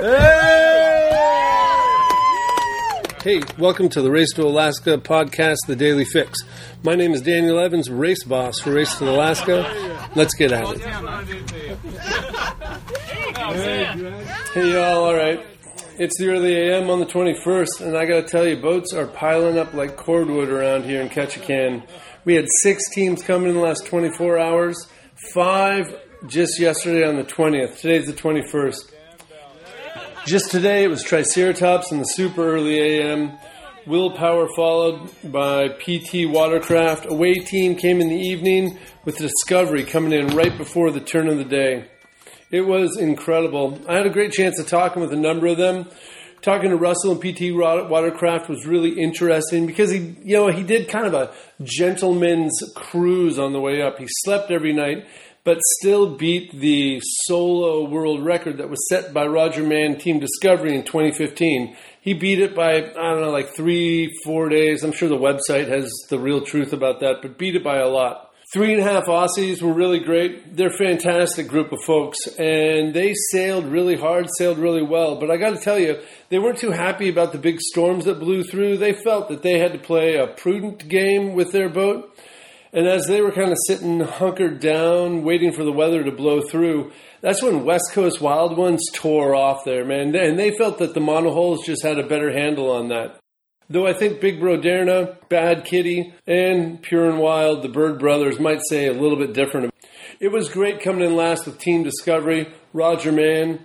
Hey, welcome to the Race to Alaska podcast, The Daily Fix. My name is Daniel Evans, race boss for Race to Alaska. Let's get at it. Hey, y'all, all right. It's the early AM on the 21st, and I gotta tell you, boats are piling up like cordwood around here in Ketchikan. We had six teams coming in the last 24 hours, five just yesterday on the 20th. Today's the 21st. Just today, it was Triceratops in the super early AM. Willpower followed by PT Watercraft. Away team came in the evening with Discovery coming in right before the turn of the day. It was incredible. I had a great chance of talking with a number of them. Talking to Russell and PT Watercraft was really interesting because he, you know, he did kind of a gentleman's cruise on the way up. He slept every night but still beat the solo world record that was set by Roger Mann Team Discovery in 2015. He beat it by, I don't know, like three, four days. I'm sure the website has the real truth about that, but beat it by a lot. Three and a half Aussies were really great. They're a fantastic group of folks, and they sailed really hard, sailed really well. But I got to tell you, they weren't too happy about the big storms that blew through. They felt that they had to play a prudent game with their boat and as they were kind of sitting hunkered down, waiting for the weather to blow through, that's when West Coast Wild Ones tore off there, man. And they felt that the monohulls just had a better handle on that. Though I think Big Broderna, Bad Kitty, and Pure and Wild, the Bird Brothers, might say a little bit different. It was great coming in last with Team Discovery, Roger Mann,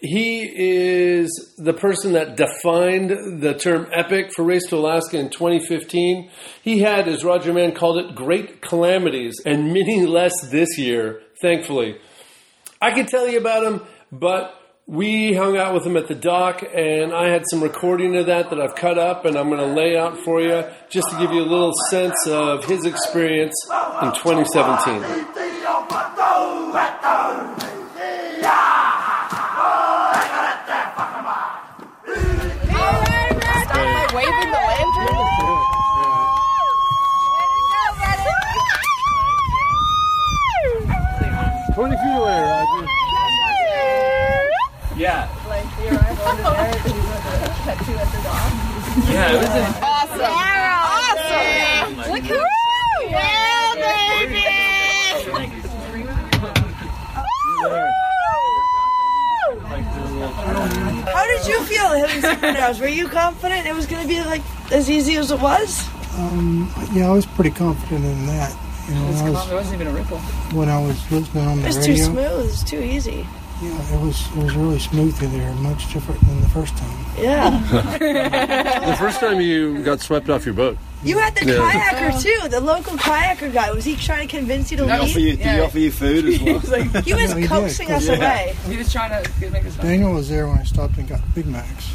he is the person that defined the term epic for Race to Alaska in 2015. He had, as Roger Mann called it, great calamities and many less this year, thankfully. I could tell you about him, but we hung out with him at the dock, and I had some recording of that that I've cut up, and I'm going to lay out for you just to give you a little sense of his experience in 2017. Yeah. Like the arrival of the there, he had two at the dock. Yeah, it was an Awesome. Awesome. Look who. Yeah, baby. How did you feel hitting super hours? Were you confident it was going to be like as easy as it was? Um, yeah, I was pretty confident in that. You know, I was, There wasn't even a ripple. when I was listening on It the was too smooth. It's too easy. Yeah, it was it was really smooth through there, much different than the first time. Yeah. The first time you got swept off your boat. You had the Yeah. kayaker too. The local kayaker guy. Was he trying to convince you to Did he offer leave? you, did he offer you food as well? He was Yeah, he did, coaxing us yeah. away. He was trying to make us. Daniel was there when I stopped and got Big Macs.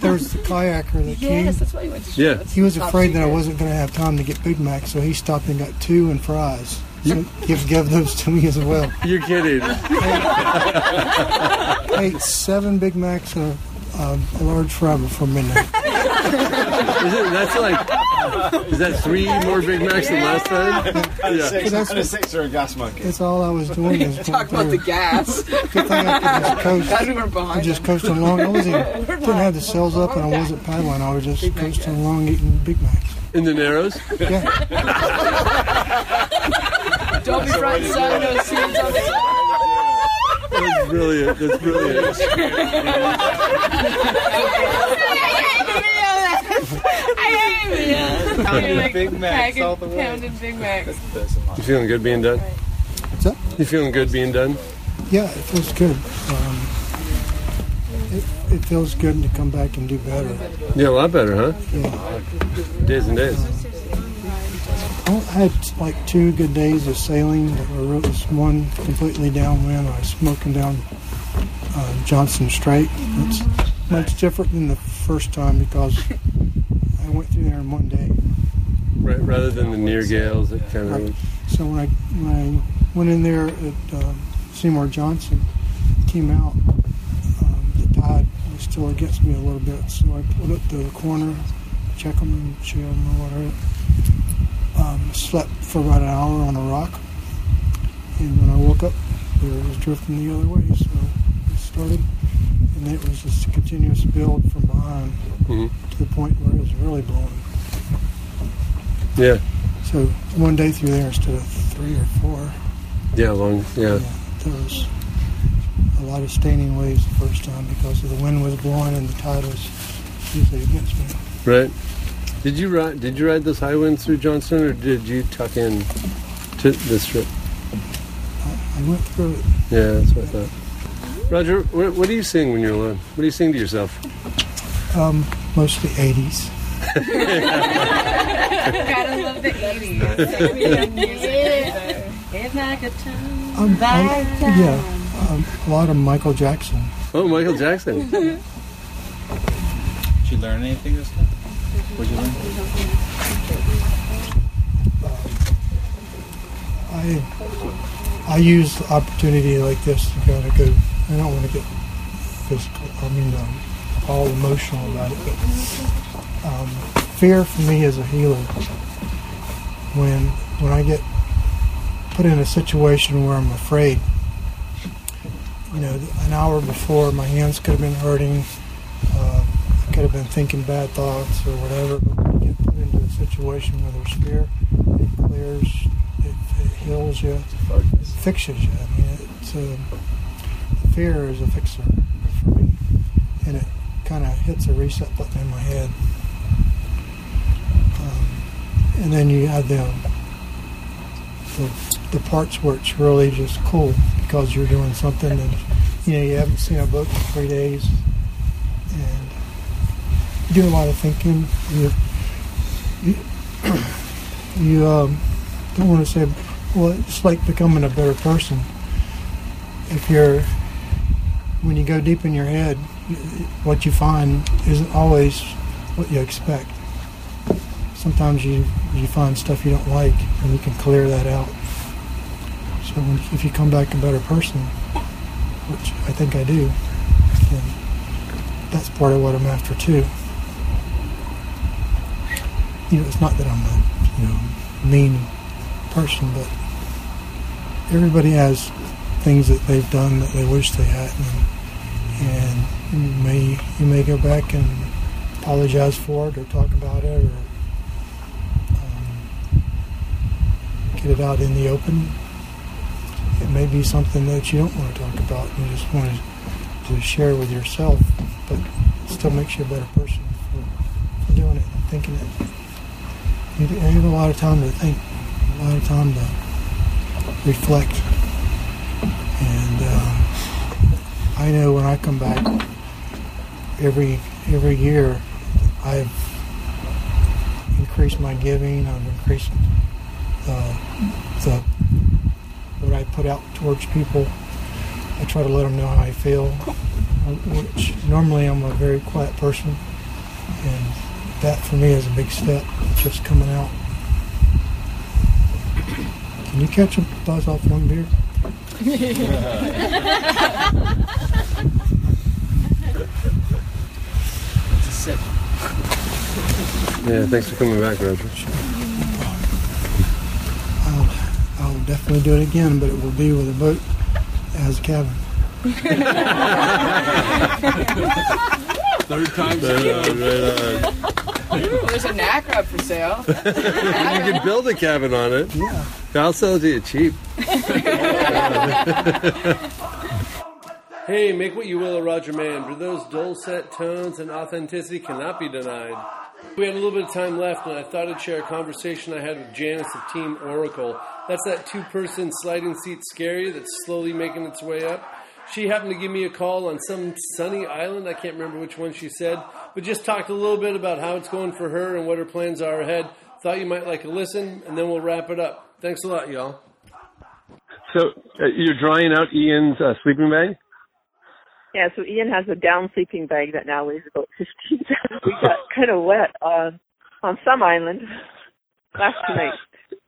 there was the kayaker that came. Yes, that's why he went to Yeah. He was afraid that I wasn't going to have time to get Big Macs, so he stopped and got two and fries. So give give those to me as well. You're kidding. I ate seven Big Macs and a, a large fry before midnight. Is it, that's like, is that three more Big Macs than last time? And a Yeah. six, That's and a six or a gas monkey. That's all I was doing. Is Talk about the gas. Good thing I could just coast. Glad we were I just coasting along. I wasn't even, didn't have the sails up, and I wasn't paddling. I was just coasting along eating Big Macs. In the Narrows? Yeah, Don't be frightened, son. No scenes on the That's brilliant. That's brilliant. Big Macs all the way. Pounded Big Macs. You feeling good being done? what's up? You feeling good being done? Yeah, it feels good. Um, it, it feels good to come back and do better. Yeah, a lot better, huh? Yeah. Days and days. I had like two good days of sailing. That were was one completely downwind. I was smoking down uh, Johnstone Strait. It's much different than the first time because I went through there in one day. Right, rather than the near gales, it kind Right. of. So when I when I went in there at uh, Seymour Johnson, came out, um, the tide was still against me a little bit. So I pulled up to the corner, check them and chill them or whatever. Um, slept for about an hour on a rock, and when I woke up, it was drifting the other way. So I started, and it was just a continuous build from behind Mhm. to the point where it was really blowing. Yeah. So one day through there instead of three or four, Yeah, long. Yeah. there was a lot of standing waves the first time because the wind was blowing and the tide was usually against me. Right. Did you ride? Did you ride those high winds through Johnstone, or did you tuck in to this trip? I, I went through it. Yeah, that's what I thought. Roger, what, what do you sing when you're alone? What do you sing to yourself? Um, mostly 80s. Gotta love the 80s. If I could turn Um, back um, time. yeah, um, a lot of Michael Jackson. Oh, Michael Jackson. Did you learn anything this time? I I use opportunity like this to kind of go. I don't want to get physical. I mean, um, all emotional about it, but um, fear for me is a healer. When when I get put in a situation where I'm afraid, you know, an hour before my hands could have been hurting, could have been thinking bad thoughts or whatever. But when you get put into a situation where there's fear, it clears, it, it heals you, it fixes you. I mean, it's um, fear is a fixer for me, and it kind of hits a reset button in my head. Um, and then you have the, the the parts where it's really just cool because you're doing something and you know you haven't seen a book in three days do a lot of thinking. You you, you um, don't want to say, well, it's like becoming a better person. If you're when you go deep in your head, what you find isn't always what you expect. Sometimes you you find stuff you don't like, and you can clear that out. So when, if you come back a better person, which I think I do, then that's part of what I'm after too. You know, it's not that I'm a you know mean person, but everybody has things that they've done that they wish they hadn't, and, and you may you may go back and apologize for it or talk about it or um, get it out in the open. It may be something that you don't want to talk about. You just want to, share with yourself, but it still makes you a better person for, for doing it and thinking it. You have a lot of time to think, a lot of time to reflect. And um, I know when I come back every every year, I've increased my giving. I've increased uh, the what I put out towards people. I try to let them know how I feel, which normally I'm a very quiet person, and that for me is a big step. Just coming out. Can you catch a buzz off one beer? It's a sip. Yeah, thanks for coming back, Roger. I'll, I'll definitely do it again, but it will be with a boat as a cabin. Third time's Right on, right on. Well, there's a knacker up for sale. You can build a cabin on it. Yeah. I'll sell it to you cheap. hey, make what you will of Roger Mann, For those dulcet tones and authenticity cannot be denied. We had a little bit of time left, and I thought I'd share a conversation I had with Janice of Team Oracle. That's that two person sliding seat scary that's slowly making its way up. She happened to give me a call on some sunny island. I can't remember which one she said, but just talked a little bit about how it's going for her and what her plans are ahead. Thought you might like a listen, and then we'll wrap it up. Thanks a lot, y'all. So uh, you're drying out Ian's uh, sleeping bag? Yeah, so Ian has a down sleeping bag that now weighs about 15 pounds. We got kind of wet on on some island last night.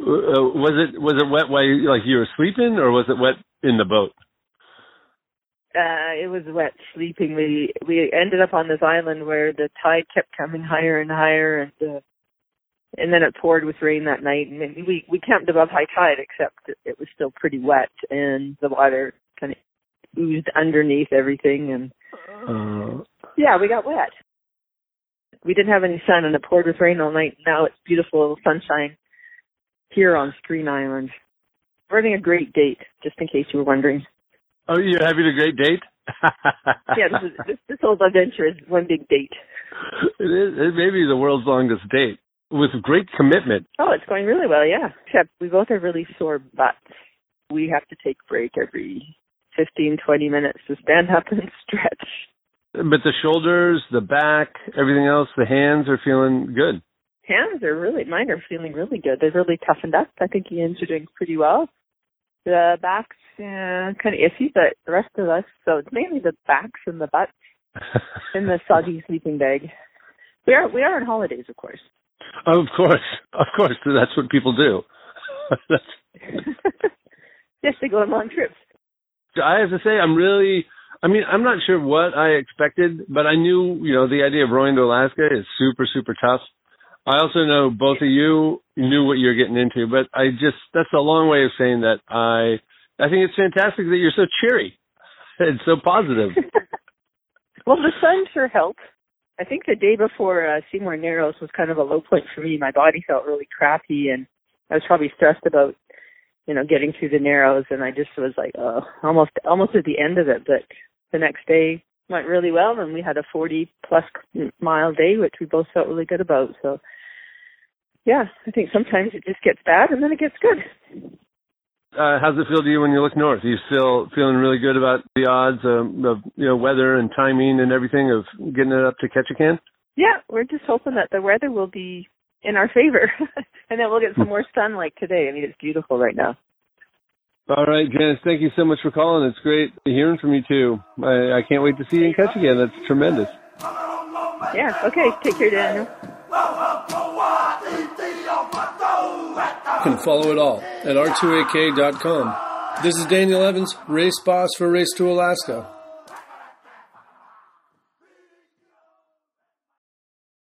Uh, was it was it wet while you, like you were sleeping, or was it wet in the boat? Uh, it was wet sleeping. We we ended up on this island where the tide kept coming higher and higher, and uh, and then it poured with rain that night. And we we camped above high tide, except it was still pretty wet, and the water kind of oozed underneath everything, and Uh, Yeah, we got wet. We didn't have any sun and it poured with rain all night. Now it's beautiful sunshine here on Screen Island. We're having a great date, just in case you were wondering. Oh, you're having a great date? Yeah, this, is, this, this whole adventure is one big date. it is. It may be the world's longest date with great commitment. Oh, it's going really well, yeah. Except we both have really sore butts. We have to take a break every fifteen, twenty minutes to stand up and stretch. But the shoulders, the back, everything else, the hands are feeling good. Hands are really, mine are feeling really good. They've really toughened up. I think Ian's are doing pretty well. The back's uh, kind of iffy, but the rest of us, so it's mainly the backs and the butts and the soggy sleeping bag. We are, we are on holidays, of course. of course, of course, that's what people do. Yes, they go on long trips. I have to say, I'm really. I mean, I'm not sure what I expected, but I knew, you know, the idea of rowing to Alaska is super, super tough. I also know both of you knew what you're getting into, but I just, that's a long way of saying that I, I think it's fantastic that you're so cheery and so positive. Well, the sun sure helped. I think the day before uh, Seymour Narrows was kind of a low point for me. My body felt really crappy, and I was probably stressed about, you know, getting through the Narrows. And I just was like, oh, almost, almost at the end of it. But the next day went really well, and we had a 40 plus mile day, which we both felt really good about. So, yeah, I think sometimes it just gets bad, and then it gets good. Uh, how's it feel to you when you look north? Are you still feeling really good about the odds um, of, you know, weather and timing and everything of getting it up to Ketchikan? Yeah, we're just hoping that the weather will be in our favor, and that we'll get some more sun like today. I mean, it's beautiful right now. All right, Janice, thank you so much for calling. It's great hearing from you too. I, I can't wait to see you in Ketchikan. That's tremendous. Yeah. Okay. Take care, Daniel. You can follow it all at r2ak.com. This is Daniel Evans, race boss for Race to Alaska.